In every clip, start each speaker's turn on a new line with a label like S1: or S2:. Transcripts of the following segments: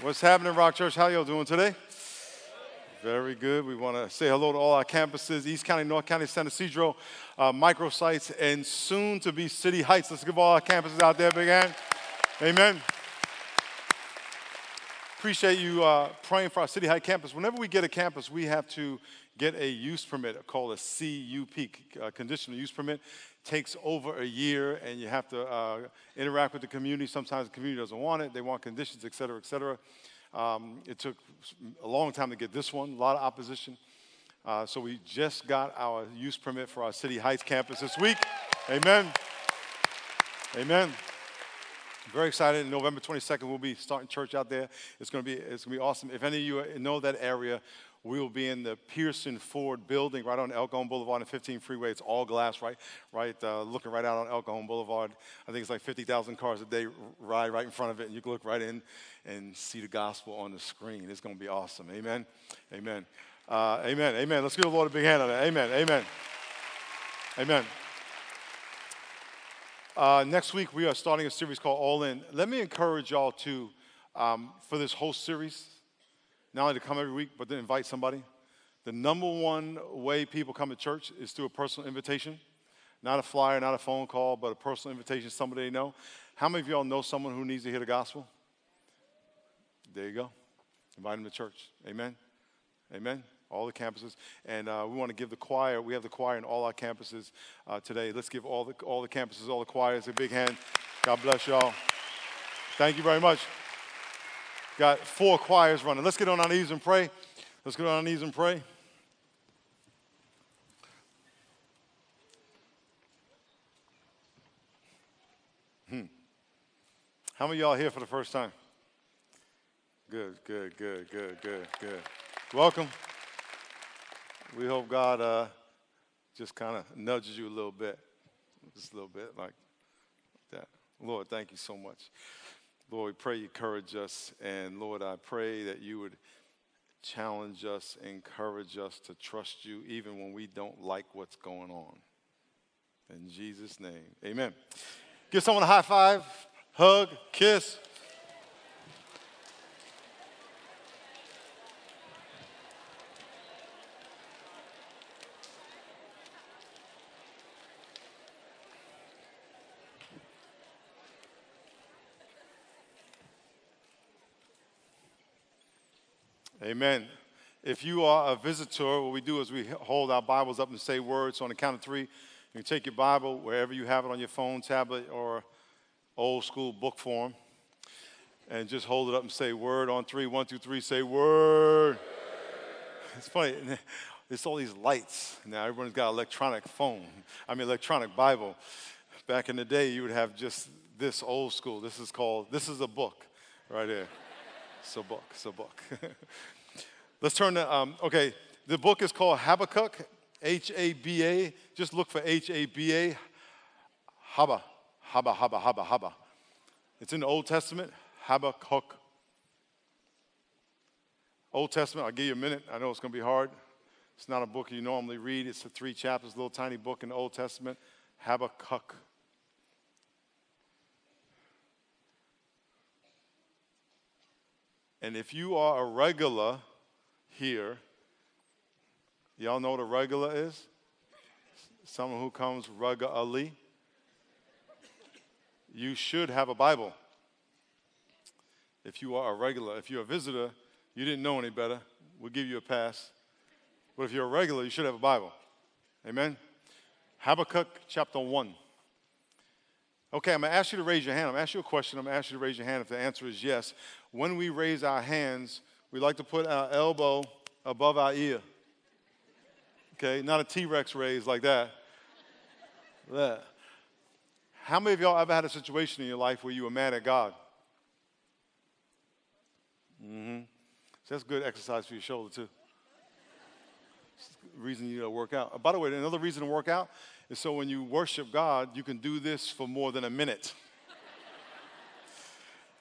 S1: What's happening, Rock Church? How y'all doing today? Very good. We want to say hello to all our campuses East County, North County, San Ysidro, uh, microsites, and soon to be City Heights. Let's give all our campuses out there big hand. Amen. Appreciate you uh, praying for our City Heights campus. Whenever we get a campus, we have to get a use permit called a CUP, uh, conditional use permit. Takes over a year, and you have to uh, interact with the community. Sometimes the community doesn't want it; they want conditions, et cetera, et cetera. Um, it took a long time to get this one, a lot of opposition. Uh, so we just got our use permit for our City Heights campus this week. Amen. Amen. Very excited. November 22nd, we'll be starting church out there. It's going to be it's going to be awesome. If any of you know that area, we will be in the Pearson Ford building right on El Cajon Boulevard and 15 freeway. It's all glass, right? Right, uh, looking right out on El Cajon Boulevard. I think it's like 50,000 cars a day ride right in front of it, and you can look right in and see the gospel on the screen. It's going to be awesome. Amen. Amen. Uh, amen. Amen. Let's give the Lord a big hand on that. Amen. Amen. Amen. Uh, next week, we are starting a series called All In. Let me encourage y'all to, um, for this whole series, not only to come every week, but to invite somebody. The number one way people come to church is through a personal invitation. Not a flyer, not a phone call, but a personal invitation, somebody they know. How many of y'all know someone who needs to hear the gospel? There you go. Invite them to church. Amen. Amen. All the campuses. And uh, we want to give the choir, we have the choir in all our campuses uh, today. Let's give all the, all the campuses, all the choirs a big hand. God bless y'all. Thank you very much. Got four choirs running. Let's get on our knees and pray. Let's get on our knees and pray. Hmm. How many y'all here for the first time? Good, good, good, good, good, good. Welcome. We hope God uh, just kind of nudges you a little bit, just a little bit like that. Lord, thank you so much. Lord, we pray you encourage us. And Lord, I pray that you would challenge us, encourage us to trust you even when we don't like what's going on. In Jesus' name, amen. Give someone a high five, hug, kiss. Amen. If you are a visitor, what we do is we hold our Bibles up and say words. So on the count of three, you take your Bible wherever you have it on your phone, tablet, or old school book form, and just hold it up and say word on three. One, two, three, say word. It's funny. It's all these lights. Now everyone's got electronic phone. I mean electronic Bible. Back in the day, you would have just this old school. This is called, this is a book right here. It's a book. It's a book. Let's turn to, um, okay, the book is called Habakkuk, H A B A. Just look for H A B A. Haba, Haba, Haba, Haba, Haba. It's in the Old Testament, Habakkuk. Old Testament, I'll give you a minute. I know it's going to be hard. It's not a book you normally read, it's a three chapters, little tiny book in the Old Testament, Habakkuk. And if you are a regular here, y'all know what a regular is? Someone who comes regularly. You should have a Bible. If you are a regular, if you're a visitor, you didn't know any better, we'll give you a pass. But if you're a regular, you should have a Bible. Amen? Habakkuk chapter 1. Okay, I'm going to ask you to raise your hand. I'm going to ask you a question. I'm going to ask you to raise your hand if the answer is yes. When we raise our hands, we like to put our elbow above our ear. Okay, not a T Rex raise like that. that. How many of y'all ever had a situation in your life where you were mad at God? Mm-hmm. So that's good exercise for your shoulder, too. reason you to work out. By the way, another reason to work out is so when you worship God, you can do this for more than a minute.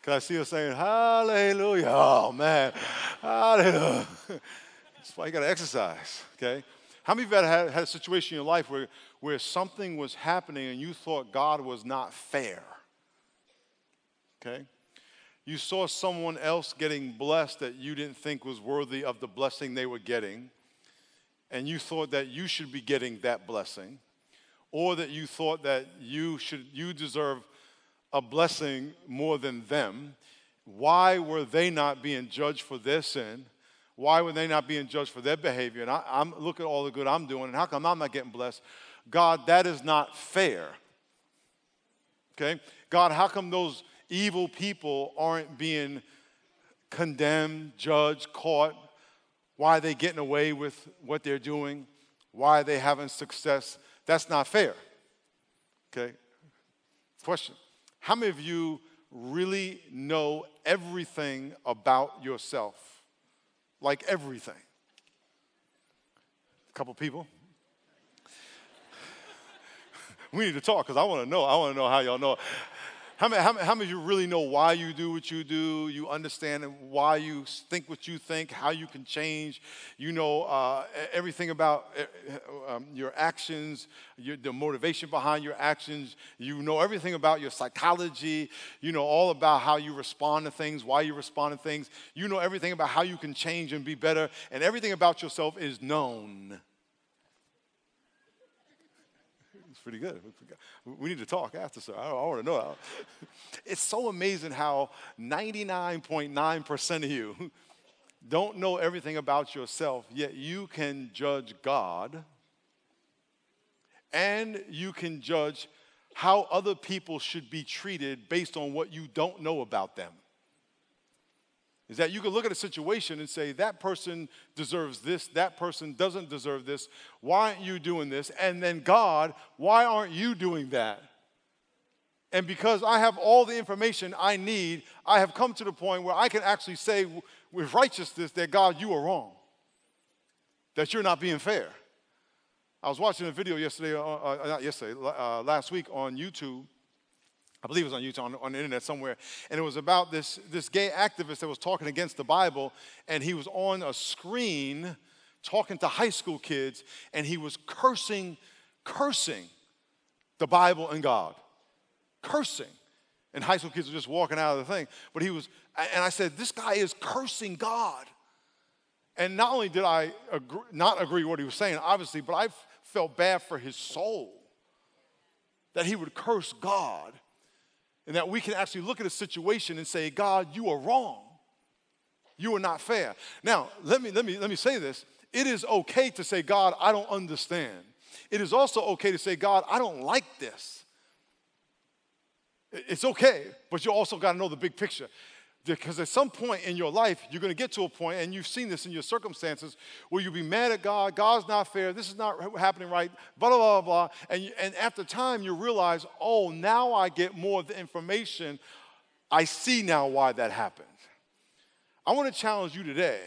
S1: Because I see you saying, Hallelujah. Oh, man. Hallelujah. That's why you got to exercise, okay? How many of you had, had a situation in your life where, where something was happening and you thought God was not fair? Okay? You saw someone else getting blessed that you didn't think was worthy of the blessing they were getting, and you thought that you should be getting that blessing, or that you thought that you should you deserve a blessing more than them. Why were they not being judged for their sin? Why were they not being judged for their behavior? And I, am look at all the good I'm doing, and how come I'm not getting blessed? God, that is not fair. Okay? God, how come those evil people aren't being condemned, judged, caught? Why are they getting away with what they're doing? Why are they having success? That's not fair. Okay? Question How many of you really know everything about yourself? Like everything? A couple people? we need to talk because I want to know. I want to know how y'all know. How many, how, many, how many of you really know why you do what you do? You understand why you think what you think, how you can change. You know uh, everything about um, your actions, your, the motivation behind your actions. You know everything about your psychology. You know all about how you respond to things, why you respond to things. You know everything about how you can change and be better. And everything about yourself is known. Pretty good. We need to talk after, sir. I, I want to know. It's so amazing how 99.9% of you don't know everything about yourself, yet you can judge God and you can judge how other people should be treated based on what you don't know about them is that you can look at a situation and say, that person deserves this, that person doesn't deserve this. Why aren't you doing this? And then, God, why aren't you doing that? And because I have all the information I need, I have come to the point where I can actually say with righteousness that, God, you are wrong, that you're not being fair. I was watching a video yesterday, uh, uh, not yesterday, uh, last week on YouTube I believe it was on YouTube, on, on, the internet somewhere, and it was about this, this gay activist that was talking against the Bible, and he was on a screen talking to high school kids, and he was cursing, cursing the Bible and God. Cursing. And high school kids were just walking out of the thing. But he was, and I said, This guy is cursing God. And not only did I agree, not agree with what he was saying, obviously, but I felt bad for his soul that he would curse God and that we can actually look at a situation and say, God, you are wrong. You are not fair. Now, let me, let me, let me say this. It is okay to say, God, I don't understand. It is also okay to say, God, I don't like this. It's okay, but you also got to know the big picture. Because at some point in your life, you're going to get to a point, and you've seen this in your circumstances, where you'll be mad at God, God's not fair, this is not happening right, blah, blah, blah, blah. And, and after time, you realize, oh, now I get more of the information. I see now why that happened. I want to challenge you today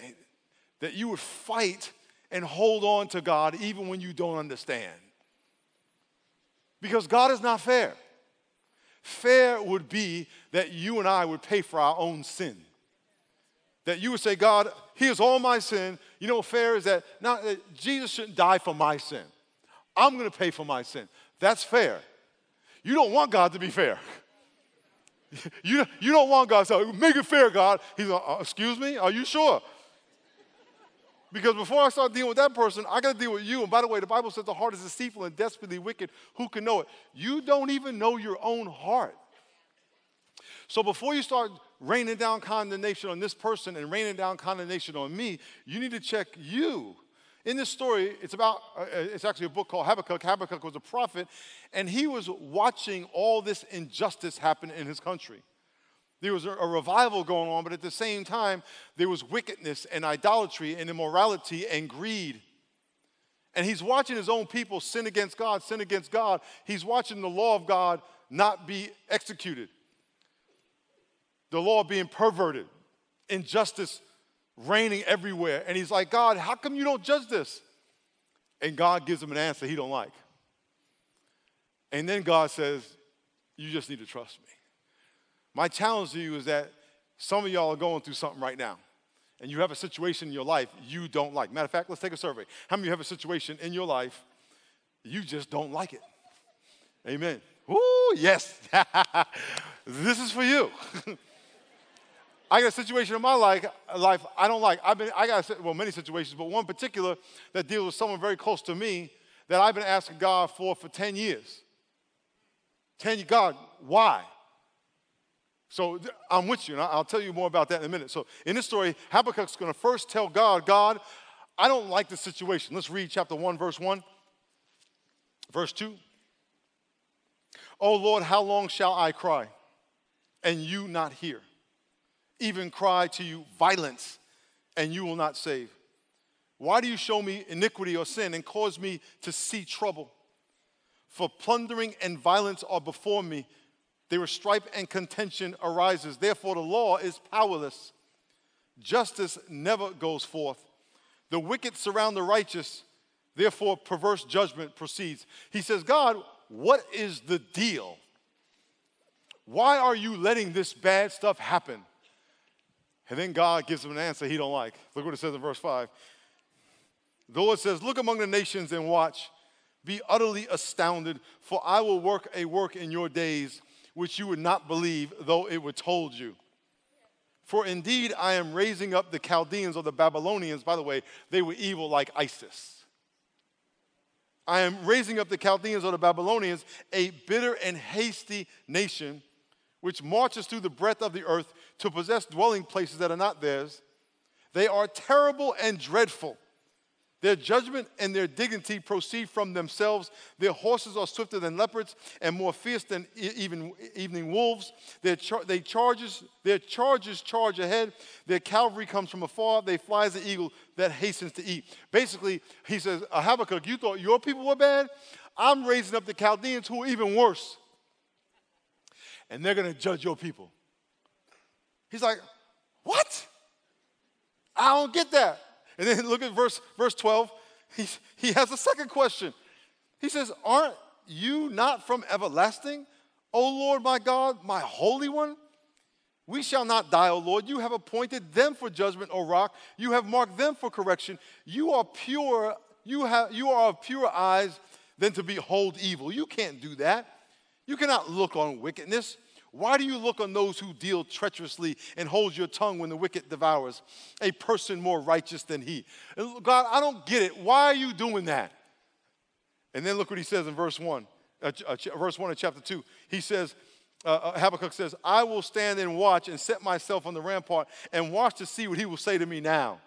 S1: that you would fight and hold on to God even when you don't understand. Because God is not fair. Fair would be that you and I would pay for our own sin. That you would say, God, here's all my sin. You know, fair is that not that Jesus shouldn't die for my sin. I'm to pay for my sin. That's fair. You don't want God to be fair. you, you don't want God to say, make it fair, God. He's like, uh, excuse me? Are you sure? Because before I start dealing with that person, I got to deal with you. And by the way, the Bible says the heart is deceitful and desperately wicked. Who can know it? You don't even know your own heart. So before you start raining down condemnation on this person and raining down condemnation on me, you need to check you. In this story, it's about, uh, it's actually a book called Habakkuk. Habakkuk was a prophet, and he was watching all this injustice happen in his country. There was a, revival going on, but at the same time, there was wickedness and idolatry and immorality and greed. And he's watching his own people sin against God, sin against God. He's watching the law of God not be executed, the law being perverted, injustice reigning everywhere. And he's like, God, how come you don't judge this? And God gives him an answer he don't like. And then God says, You just need to trust me. My challenge to you is that some of y'all are going through something right now, and you have a situation in your life you don't like. Matter of fact, let's take a survey. How many of you have a situation in your life you just don't like it? Amen. Ooh, yes. this is for you. I got a situation in my life, life I don't like. I've been, I got, well, many situations, but one particular that deals with someone very close to me that I've been asking God for for 10 years. 10 years, God, why? So I'm with you, and I'll tell you more about that in a minute. So in this story, Habakkuk's going to first tell God, God, I don't like the situation. Let's read chapter 1, verse 1. Verse 2. Oh Lord, how long shall I cry and you not hear? even cry to you violence, and you will not save? Why do you show me iniquity or sin and cause me to see trouble? For plundering and violence are before me. There is strife and contention arises. Therefore, the law is powerless. Justice never goes forth. The wicked surround the righteous. Therefore, perverse judgment proceeds. He says, God, what is the deal? Why are you letting this bad stuff happen? And then God gives him an answer he don't like. Look what it says in verse 5. The Lord says, Look among the nations and watch. Be utterly astounded, for I will work a work in your days which you would not believe, though it were told you. For indeed, I am raising up the Chaldeans or the Babylonians. By the way, they were evil like ISIS. I am raising up the Chaldeans or the Babylonians, a bitter and hasty nation, which marches through the breadth of the earth to possess dwelling places that are not theirs. They are terrible and dreadful. Their judgment and their dignity proceed from themselves. Their horses are swifter than leopards and more fierce than even evening wolves. Their, char- they charges, their charges charge ahead. Their cavalry comes from afar. They fly as the eagle that hastens to eat. Basically, he says, uh, Habakkuk, you thought your people were bad? I'm raising up the Chaldeans who are even worse. And they're going to judge your people. He's like, What? I don't get that. And then look at verse, verse 12. He, he has a second question. He says, Aren't you not from everlasting, O Lord my God, my Holy One? We shall not die, O Lord. You have appointed them for judgment, O rock. You have marked them for correction. You are pure, you, have, you are of pure eyes than to behold evil. You can't do that. You cannot look on wickedness. Why do you look on those who deal treacherously and hold your tongue when the wicked devours a person more righteous than he? God, I don't get it. Why are you doing that? And then look what he says in verse 1, uh, uh, verse 1 of chapter 2. He says, uh, uh, Habakkuk says, I will stand and watch and set myself on the rampart and watch to see what he will say to me now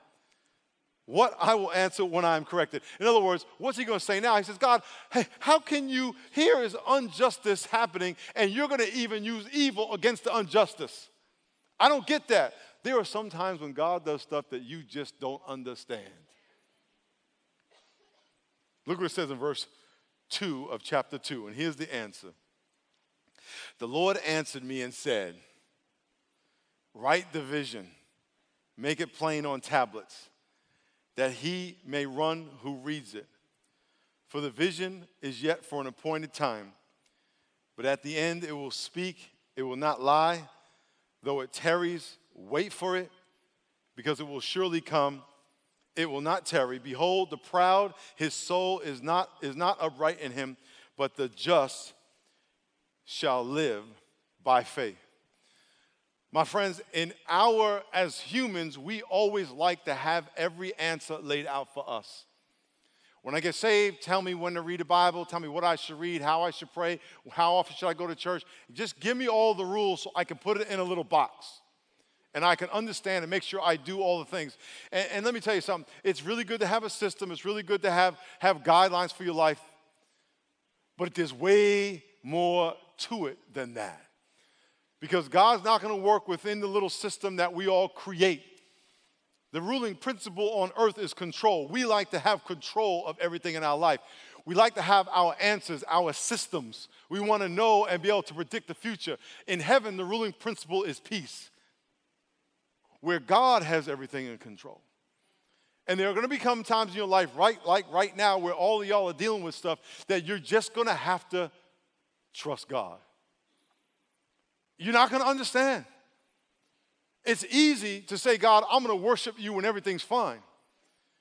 S1: what I will answer when I am corrected. In other words, what's he going to say now? He says, God, hey, how can you, here is injustice happening, and you're going to even use evil against the injustice? I don't get that. There are some times when God does stuff that you just don't understand. Look what it says in verse 2 of chapter 2, and here's the answer. The Lord answered me and said, Write the vision, make it plain on tablets that he may run who reads it. For the vision is yet for an appointed time, but at the end it will speak, it will not lie. Though it tarries, wait for it, because it will surely come. It will not tarry. Behold, the proud, his soul is not, is not upright in him, but the just shall live by faith. My friends, in our, as humans, we always like to have every answer laid out for us. When I get saved, tell me when to read the Bible, tell me what I should read, how I should pray, how often should I go to church. Just give me all the rules so I can put it in a little box. And I can understand and make sure I do all the things. And, and let me tell you something it's really good to have a system, it's really good to have, have guidelines for your life. But there's way more to it than that. Because God's not going to work within the little system that we all create. The ruling principle on earth is control. We like to have control of everything in our life. We like to have our answers, our systems. We want to know and be able to predict the future. In heaven, the ruling principle is peace, where God has everything in control. And there are going to become times in your life, right, like right now, where all of y'all are dealing with stuff that you're just going to have to trust God. You're not going to understand. It's easy to say, God, I'm going to worship you when everything's fine.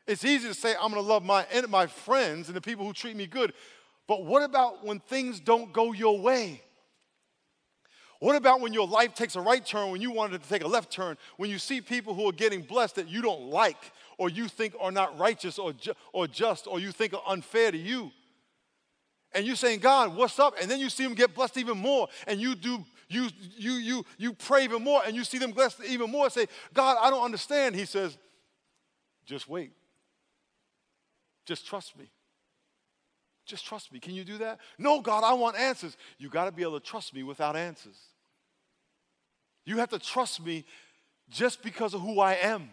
S1: It's easy to say, I'm going to love my, my friends and the people who treat me good. But what about when things don't go your way? What about when your life takes a right turn when you wanted to take a left turn? When you see people who are getting blessed that you don't like or you think are not righteous or, ju- or just or you think are unfair to you? And you're saying, God, what's up? And then you see them get blessed even more, and you do you you you you pray even more, and you see them blessed even more. Say, God, I don't understand. He says, just wait. Just trust me. Just trust me. Can you do that? No, God, I want answers. You got to be able to trust me without answers. You have to trust me just because of who I am.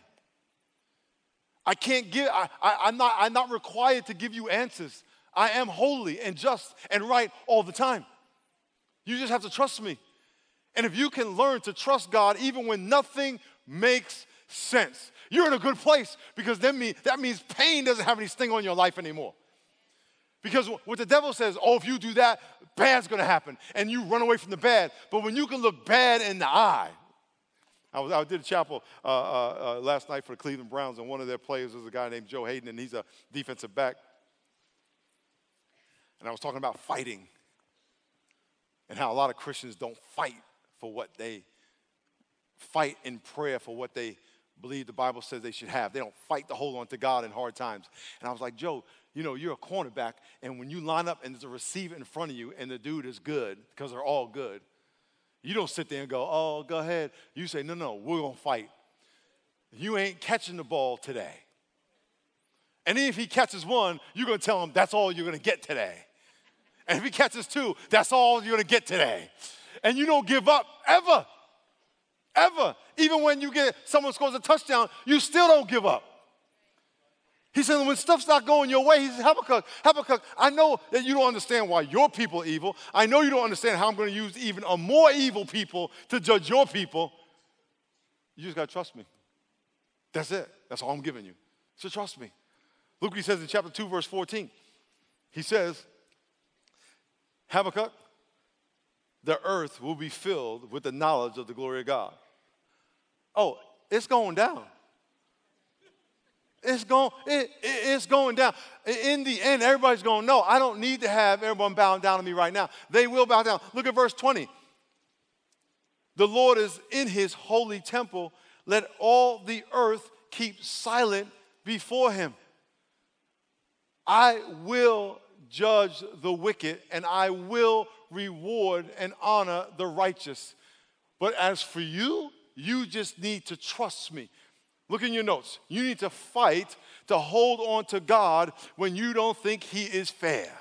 S1: I can't give, I, I, am not, I'm not required to give you answers. I am holy and just and right all the time. You just have to trust me. And if you can learn to trust God even when nothing makes sense, you're in a good place because then me, that means pain doesn't have any sting on your life anymore. Because what the devil says, oh, if you do that, bad's gonna happen, and you run away from the bad. But when you can look bad in the eye, I, was, I did a chapel uh, uh, uh, last night for the Cleveland Browns, and one of their players was a guy named Joe Haden, and he's a defensive back. And I was talking about fighting and how a lot of Christians don't fight for what they fight in prayer for what they believe the Bible says they should have. They don't fight to hold on to God in hard times. And I was like, Joe, you know, you're a cornerback, and when you line up and there's a receiver in front of you and the dude is good, because they're all good, you don't sit there and go, oh, go ahead. You say, no, no, we're going to fight. You ain't catching the ball today. And if he catches one, you're going to tell him that's all you're going to get today. And if he catches two, that's all you're going to get today. And you don't give up ever. Ever. Even when you get someone scores a touchdown, you still don't give up. He said, when stuff's not going your way, he said, Habakkuk, Habakkuk, I know that you don't understand why your people are evil. I know you don't understand how I'm going to use even a more evil people to judge your people. You just got to trust me. That's it. That's all I'm giving you. So trust me. Look he says in chapter 2, verse 14. He says, Habakkuk, the earth will be filled with the knowledge of the glory of God. Oh, it's going down. It's going, it, it, it's going down. In the end, everybody's going, no, I don't need to have everyone bowing down to me right now. They will bow down. Look at verse 20. The Lord is in his holy temple. Let all the earth keep silent before him. I will judge the wicked, and I will reward and honor the righteous. But as for you, you just need to trust me. Look in your notes. You need to fight to hold on to God when you don't think He is fair.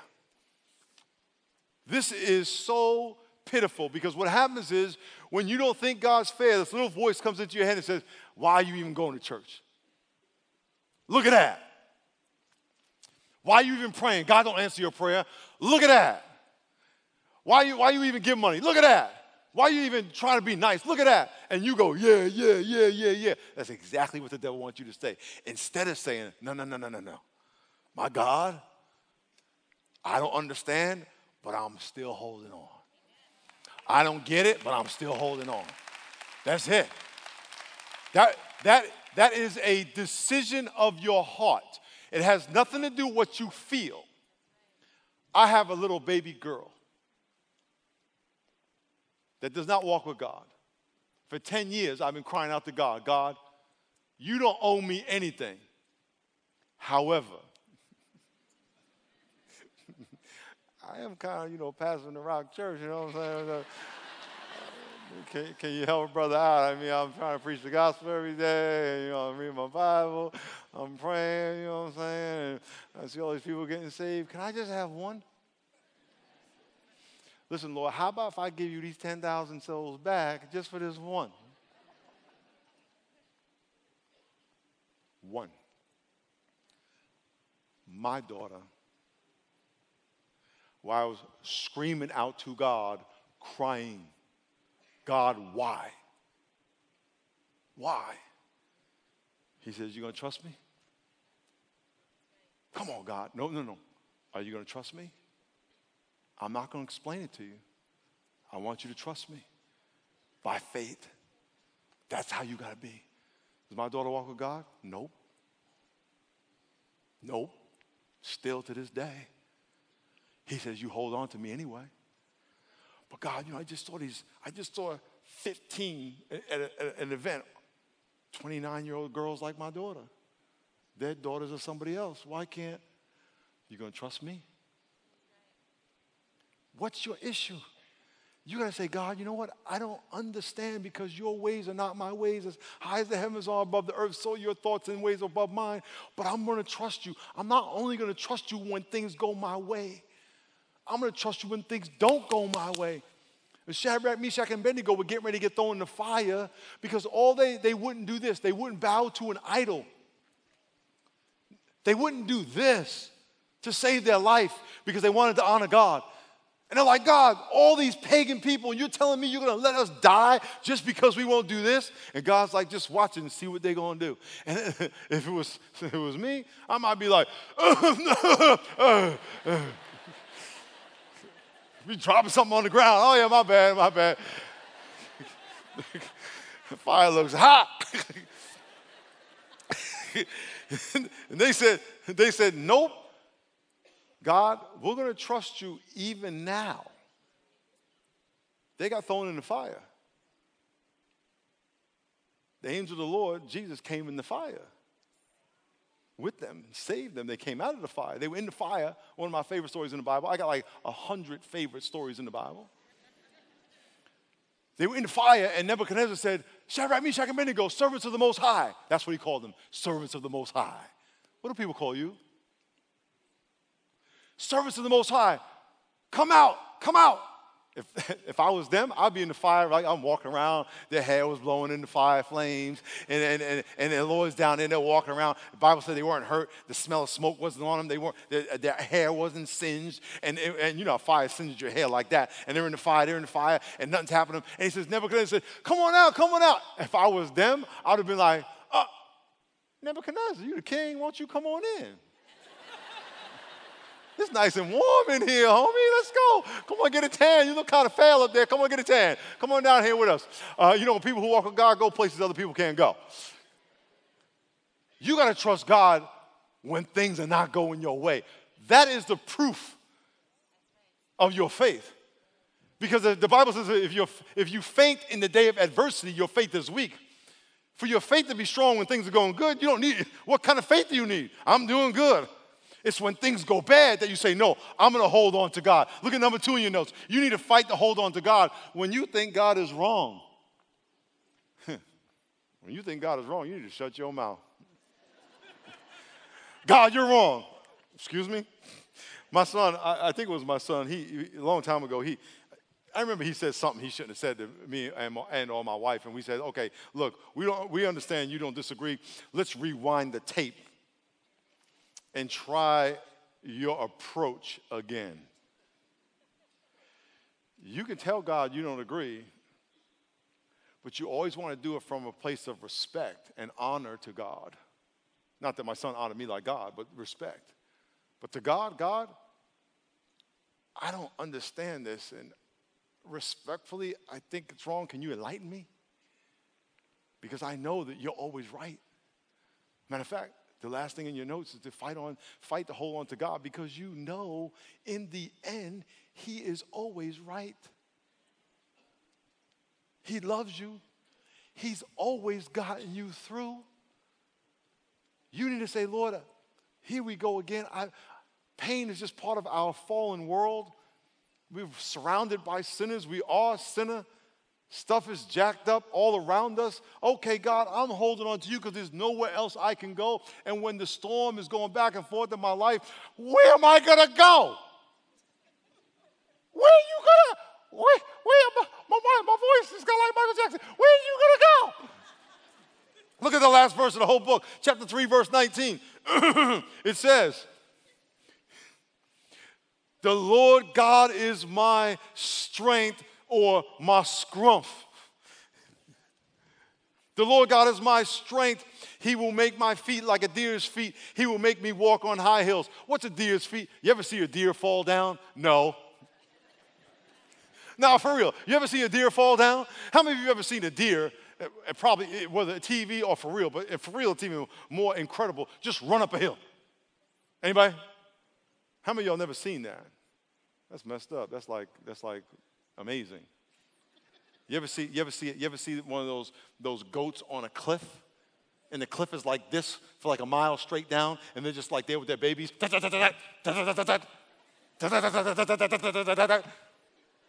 S1: This is so pitiful because what happens is when you don't think God's fair, this little voice comes into your head and says, Why are you even going to church? Look at that. Why are you even praying? God don't answer your prayer. Look at that. Why you, why you even give money? Look at that. Why you even trying to be nice? Look at that. And you go, yeah, yeah, yeah, yeah, yeah. That's exactly what the devil wants you to say. Instead of saying, no, no, no, no, no, no. My God, I don't understand, but I'm still holding on. I don't get it, but I'm still holding on. That's it. That, that, that is a decision of your heart. It has nothing to do with what you feel. I have a little baby girl that does not walk with God. For 10 years, I've been crying out to God God, you don't owe me anything. However, I am kind of, you know, pastoring the Rock Church, you know what I'm saying? Uh, can, can you help a brother out? I mean, I'm trying to preach the gospel every day. You know, I'm reading my Bible. I'm praying, you know what I'm saying? And I see all these people getting saved. Can I just have one? Listen, Lord, how about if I give you these 10,000 souls back just for this one? One. My daughter, while I was screaming out to God, crying, God, why? Why? He says, You to trust me? Come on, God. No, no, no. Are you to trust me? I'm not going to explain it to you. I want you to trust me by faith. That's how you got to be. Does my daughter walk with God? Nope. Nope. Still to this day. He says, You hold on to me anyway. But God, you know, I just saw these, I just saw 15 at, a, at an event, 29 year old girls like my daughter. Their daughters of somebody else. Why can't you going to trust me? What's your issue? You got to say, God, you know what? I don't understand because your ways are not my ways. As high as the heavens are above the earth, so your thoughts and ways are above mine. But I'm going to trust you. I'm not only going to trust you when things go my way, I'm going to trust you when things don't go my way. Shadrach, Meshach, and Abednego were getting ready to get thrown in the fire because all they, they wouldn't do this. They wouldn't bow to an idol. They wouldn't do this to save their life because they wanted to honor God. And they're like, God, all these pagan people, you're telling me you're to let us die just because we won't do this? And God's like, just watch it and see what they're to do. And if it was, if it was me, I might be like, uh, uh, uh. be dropping something on the ground. Oh, yeah, my bad, my bad. the fire looks hot. and they said, they said, nope. God, we're going to trust you even now. They got thrown in the fire. The angel of the Lord, Jesus, came in the fire with them, saved them. They came out of the fire. They were in the fire. One of my favorite stories in the Bible. I got like a hundred favorite stories in the Bible. They were in the fire, and Nebuchadnezzar said, Shadrach, Meshach, and Abednego, servants of the Most High. That's what he called them, servants of the Most High. What do people call you? Servants of the Most High, come out, come out. If, if I was them, I'd be in the fire, like I'm walking around, their hair was blowing in the fire flames, and, and, and, and the Lord's down there, they're walking around. The Bible said they weren't hurt, the smell of smoke wasn't on them, they weren't, their, their hair wasn't singed, and, and you know, fire singes your hair like that, and they're in the fire, they're in the fire, and nothing's happening. And he says, Nebuchadnezzar said, Come on out, come on out. If I was them, I would have been like, uh, Nebuchadnezzar, you the king, won't you come on in? It's nice and warm in here, homie. Let's go. Come on, get a tan. You look kind of fail up there. Come on, get a tan. Come on down here with us. Uh, you know, people who walk with God go places other people can't go. You got to trust God when things are not going your way. That is the proof of your faith. Because the Bible says if, you if you faint in the day of adversity, your faith is weak. For your faith to be strong when things are going good, you don't need What kind of faith do you need? I'm doing good. It's when things go bad that you say, No, I'm going to hold on to God. Look at number two in your notes. You need to fight to hold on to God when you think God is wrong. when you think God is wrong, you need to shut your mouth. God, you're wrong. Excuse me? My son, I, I, think it was my son, he, a long time ago, he, I remember he said something he shouldn't have said to me and, and or my wife, and we said, okay, look, we, don't, we understand you don't disagree. Let's rewind the tape and try your approach again. You can tell God you don't agree, but you always want to do it from a place of respect and honor to God. Not that my son honored me like God, but respect. But to God, God, I don't understand this, and respectfully, I think it's wrong. Can you enlighten me? Because I know that you're always right. Matter of fact, the last thing in your notes is to fight on, fight to hold on to God because you know in the end, He is always right. He loves you. He's always gotten you through. You need to say, Lord, uh, here we go again. I, pain is just part of our fallen world. We're surrounded by sinners. We are sinner. Stuff is jacked up all around us. Okay, God, I'm holding on to you because there's nowhere else I can go. And when the storm is going back and forth in my life, where am I going to go? Where are you going to? Where, where my, my, my voice is of like Michael Jackson. Where are you going to go? Look at the last verse of the whole book, chapter 3, verse 19. it says, The Lord God is my strength or my scrumph. The Lord God is my strength. He will make my feet like a deer's feet. He will make me walk on high hills. What's a deer's feet? You ever see a deer fall down? No. Now, for real, you ever see a deer fall down? How many of you ever seen a deer, uh, uh, probably uh, whether TV or for real, but for real, it's even more incredible, just run up a hill? Anybody? How many of y'all never seen that? That's messed up. That's like, that's like Amazing. You ever see, you ever see, you ever see one of those, those goats on a cliff? And the cliff is like this for like a mile straight down, and they're just like there with their babies.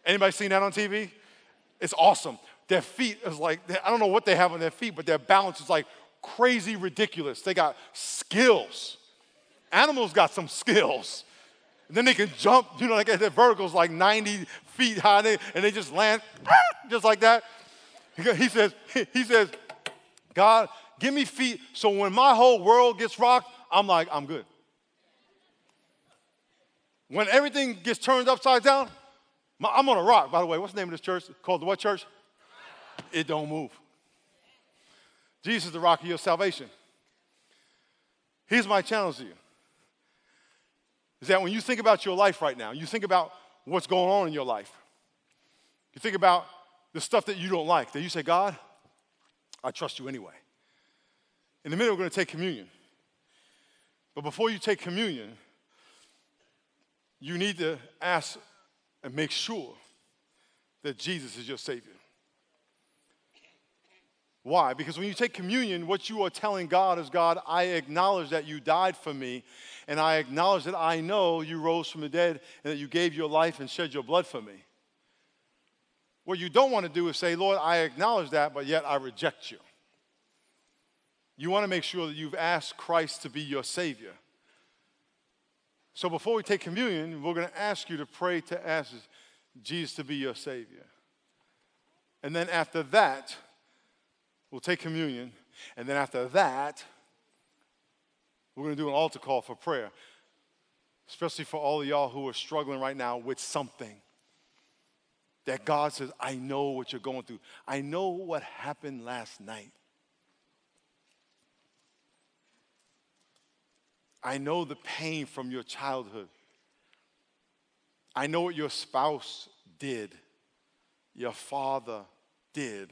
S1: Anybody seen that on TV? It's awesome. Their feet is like, I don't know what they have on their feet, but their balance is like crazy ridiculous. They got skills. Animals got some skills. And then they can jump, you know, like their vertical's like 90 feet high, and they just land just like that. He says, he says, God, give me feet so when my whole world gets rocked, I'm like, I'm good. When everything gets turned upside down, I'm on a rock. By the way, what's the name of this church? Called the what church? It don't move. Jesus is the rock of your salvation. Here's my challenge to you. Is that when you think about your life right now, you think about what's going on in your life. You think about the stuff that you don't like, that you say, God, I trust you anyway. In a minute, we're going to take communion. But before you take communion, you need to ask and make sure that Jesus is your Savior. Why? Because when you take communion, what you are telling God is God, I acknowledge that you died for me, and I acknowledge that I know you rose from the dead and that you gave your life and shed your blood for me. What you don't want to do is say, Lord, I acknowledge that, but yet I reject you. You want to make sure that you've asked Christ to be your Savior. So before we take communion, we're going to ask you to pray to ask Jesus to be your Savior. And then after that, We'll take communion. And then after that, we're going to do an altar call for prayer, especially for all of y'all who are struggling right now with something. That God says, I know what you're going through. I know what happened last night. I know the pain from your childhood. I know what your spouse did, your father did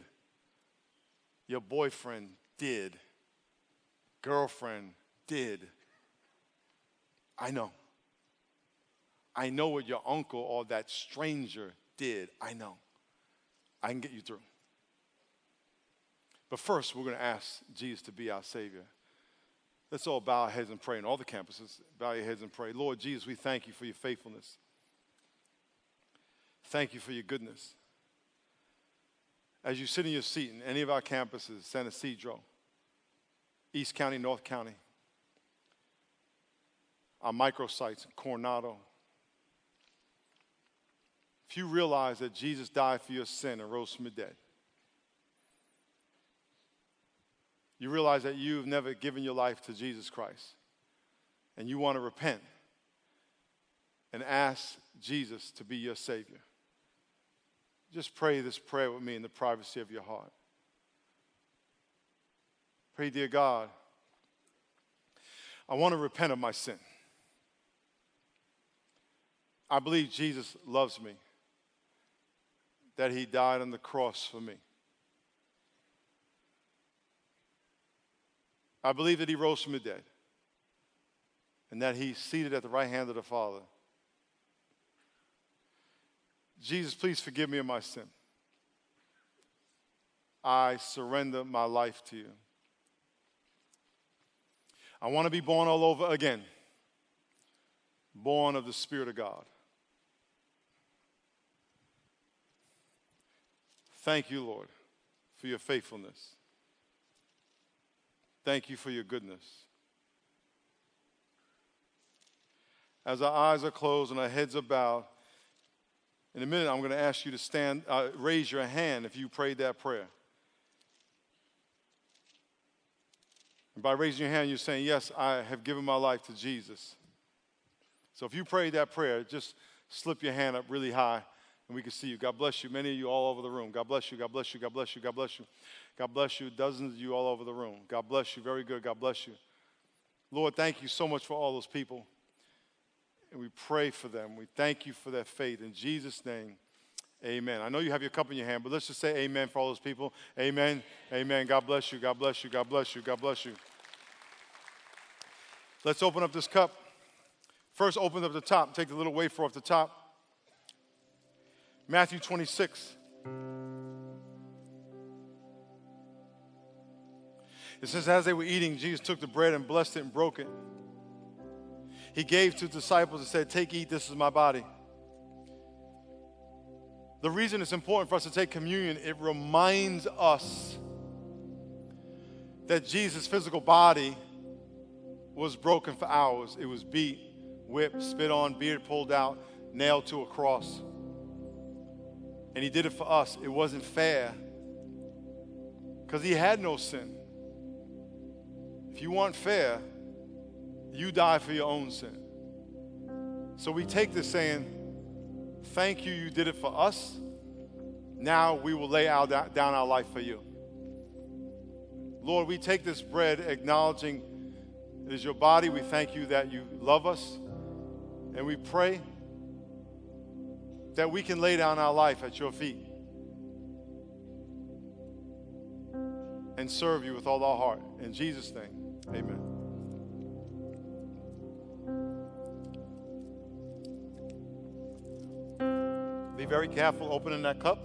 S1: your boyfriend did, girlfriend did. I know. I know what your uncle or that stranger did. I know. I can get you through. But first, we're going to ask Jesus to be our Savior. Let's all bow our heads and pray. In all the campuses, bow your heads and pray. Lord Jesus, we thank you for your faithfulness. Thank you for your goodness as you sit in your seat in any of our campuses, San Ysidro, East County, North County, our microsites, Coronado, if you realize that Jesus died for your sin and rose from the dead, you realize that you've never given your life to Jesus Christ, and you want to repent and ask Jesus to be your Savior. Just pray this prayer with me in the privacy of your heart. Pray, dear God, I want to repent of my sin. I believe Jesus loves me, that he died on the cross for me. I believe that he rose from the dead and that he's seated at the right hand of the Father Jesus, please forgive me of my sin. I surrender my life to you. I want to be born all over again, born of the Spirit of God. Thank you, Lord, for your faithfulness. Thank you for your goodness. As our eyes are closed and our heads are bowed, in a minute, I'm going to ask you to stand, uh, raise your hand if you prayed that prayer. And by raising your hand, you're saying, Yes, I have given my life to Jesus. So if you prayed that prayer, just slip your hand up really high and we can see you. God bless you. Many of you all over the room. God bless you. God bless you. God bless you. God bless you. God bless you. Dozens of you all over the room. God bless you. Very good. God bless you. Lord, thank you so much for all those people and we pray for them. We thank you for their faith. In Jesus' name, amen. I know you have your cup in your hand, but let's just say amen for all those people. Amen. Amen. God bless you. God bless you. God bless you. God bless you. Let's open up this cup. First, open up the top. Take the little wafer off the top. Matthew 26. It says, As they were eating, Jesus took the bread and blessed it and broke it. He gave to the disciples and said, Take, eat, this is my body. The reason it's important for us to take communion, it reminds us that Jesus' physical body was broken for ours. It was beat, whipped, spit on, beard pulled out, nailed to a cross. And he did it for us. It wasn't fair because he had no sin. If you want fair, you die for your own sin. So we take this saying, Thank you, you did it for us. Now we will lay out, down our life for you. Lord, we take this bread acknowledging it is your body. We thank you that you love us. And we pray that we can lay down our life at your feet and serve you with all our heart. In Jesus' name, amen. Be very careful opening that cup.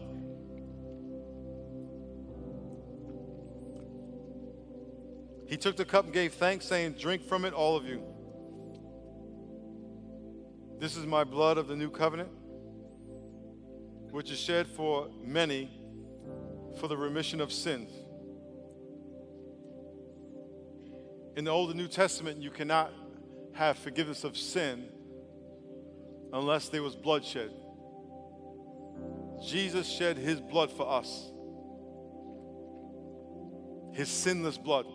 S1: He took the cup and gave thanks, saying, Drink from it, all of you. This is my blood of the new covenant, which is shed for many for the remission of sins. In the Old and New Testament, you cannot have forgiveness of sin unless there was bloodshed. Jesus shed his blood for us, his sinless blood,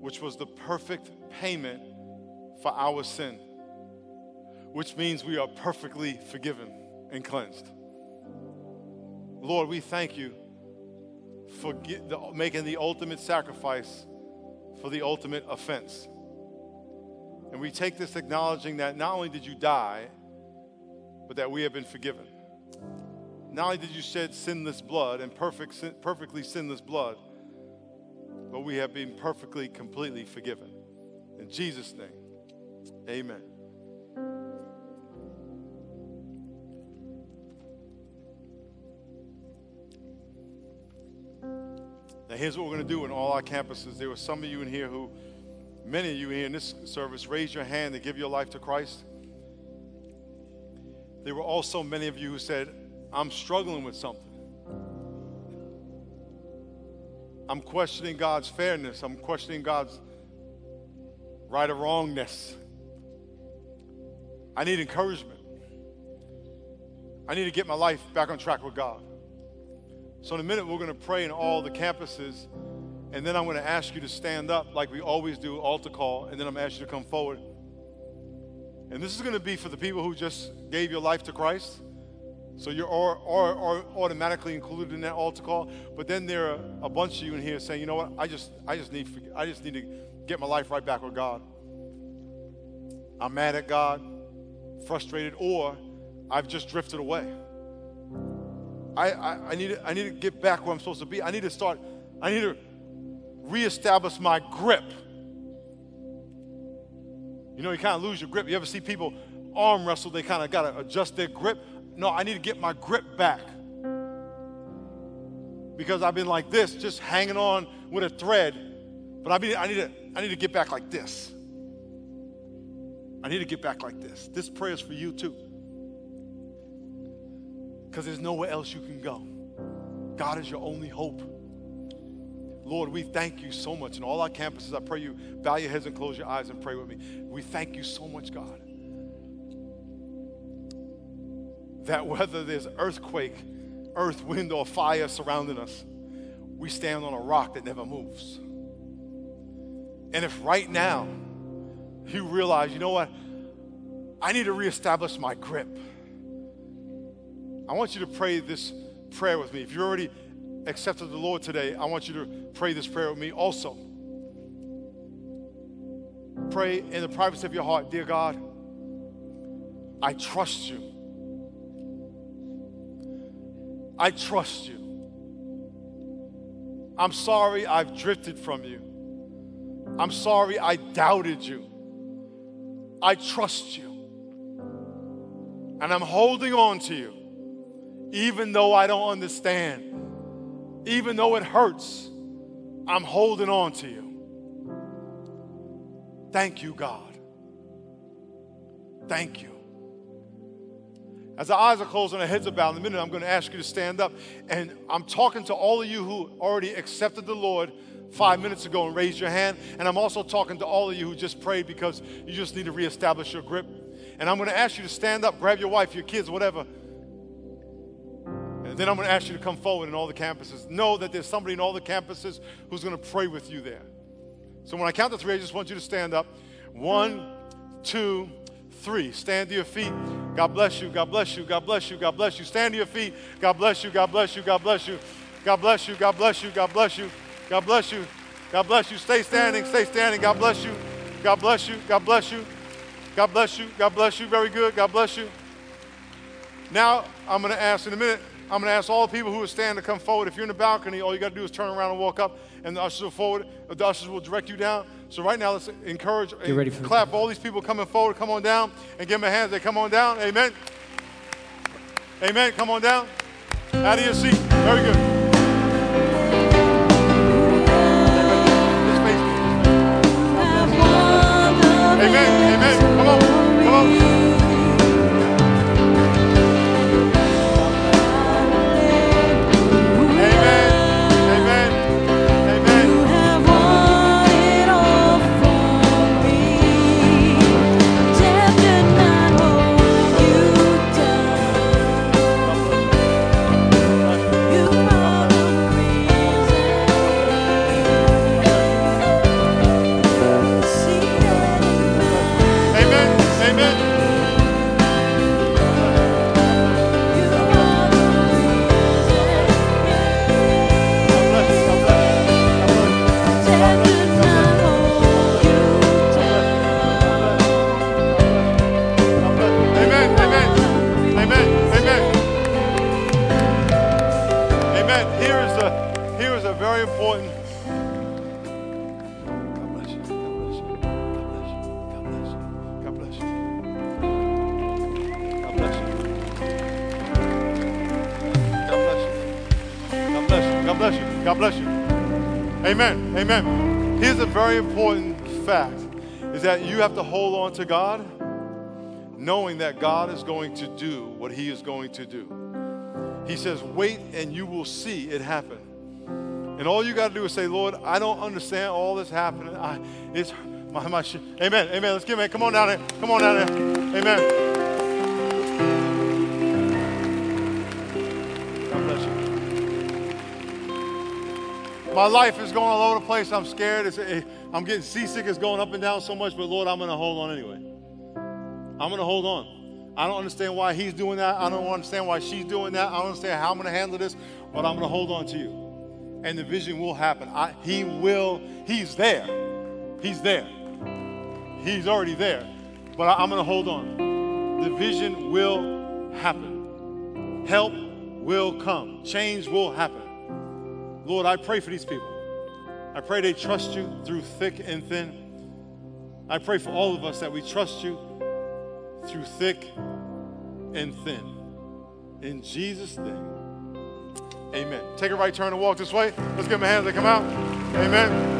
S1: which was the perfect payment for our sin, which means we are perfectly forgiven and cleansed. Lord, we thank you for making the ultimate sacrifice for the ultimate offense. And we take this acknowledging that not only did you die, but that we have been forgiven. Not only did you shed sinless blood and perfect, sin, perfectly sinless blood, but we have been perfectly, completely forgiven. In Jesus' name, amen. Here's what we're going to do in all our campuses. There were some of you in here who, many of you here in this service, raised your hand to give your life to Christ. There were also many of you who said, I'm struggling with something. I'm questioning God's fairness. I'm questioning God's right or wrongness. I need encouragement. I need to get my life back on track with God. So, in a minute, we're going to pray in all the campuses, and then I'm going to ask you to stand up like we always do, altar call, and then I'm going to ask you to come forward. And this is going to be for the people who just gave your life to Christ. So you're automatically included in that altar call. But then there are a bunch of you in here saying, you know what? I just I just need I just need to get my life right back with God. I'm mad at God, frustrated, or I've just drifted away. I, I, I, need to, I need to get back where I'm supposed to be. I need to start, I need to reestablish my grip. You know, you kind of lose your grip. You ever see people arm wrestle, they kind of got to adjust their grip. No, I need to get my grip back. Because I've been like this, just hanging on with a thread. But I, mean, I, need to, I need to get back like this. I need to get back like this. This prayer is for you too. Because there's nowhere else you can go. God is your only hope. Lord, we thank you so much. In all our campuses, I pray you bow your heads and close your eyes and pray with me. We thank you so much, God that whether there's earthquake, earth, wind, or fire surrounding us, we stand on a rock that never moves. And if right now you realize, you know what, I need to reestablish my grip, I want you to pray this prayer with me. If you already accepted the Lord today, I want you to pray this prayer with me also. Pray in the privacy of your heart, dear God, I trust you. I trust you. I'm sorry I've drifted from you. I'm sorry I doubted you. I trust you. And I'm holding on to you Even though I don't understand, even though it hurts, I'm holding on to you. Thank you, God. Thank you. As our eyes are closed and our heads are bowed, in a minute, I'm going to ask you to stand up. And I'm talking to all of you who already accepted the Lord five minutes ago and raised your hand. And I'm also talking to all of you who just prayed because you just need to reestablish your grip. And I'm going to ask you to stand up, grab your wife, your kids, whatever. And then I'm going to ask you to come forward in all the campuses. Know that there's somebody in all the campuses who's going to pray with you there. So when I count to three, I just want you to stand up. One, two, three. Stand to your feet. God bless you. God bless you. God bless you. God bless you. Stand to your feet. God bless you. God bless you. God bless you. God bless you. God bless you. God bless you. God bless you. God bless you. Stay standing. Stay standing. God bless you. God bless you. God bless you. God bless you. God bless you. Very good. God bless you. Now, I'm going to ask in a minute, I'm going to ask all the people who are standing to come forward. If you're in the balcony, all you got to do is turn around and walk up, and the ushers will forward. The ushers will direct you down. So right now, let's encourage,
S2: Get ready for
S1: clap all these people coming forward. Come on down and give them a hand. They come on down. Amen. Amen. Come on down. Out of your seat. Very good. Amen. Amen. Amen. Here's a very important fact is that you have to hold on to God knowing that God is going to do what he is going to do. He says, "Wait and you will see it happen." And all you got to do is say, "Lord, I don't understand all this happening. I, it's my, my. Amen. Amen. Let's give it. Come on down there. Come on down there. Amen. My life is going all over the place. I'm scared. It's, I'm getting seasick. It's going up and down so much. But Lord, I'm going to hold on anyway. I'm going to hold on. I don't understand why he's doing that. I don't understand why she's doing that. I don't understand how I'm going to handle this, but I'm going to hold on to you. And the vision will happen. I, he will, he's there. He's there. He's already there. But I, I'm going to hold on. The vision will happen. Help will come. Change will happen. Lord, I pray for these people. I pray they trust you through thick and thin. I pray for all of us that we trust you through thick and thin. In Jesus' name, amen. Take a right turn and walk this way. Let's give them a hand as they come out. Amen.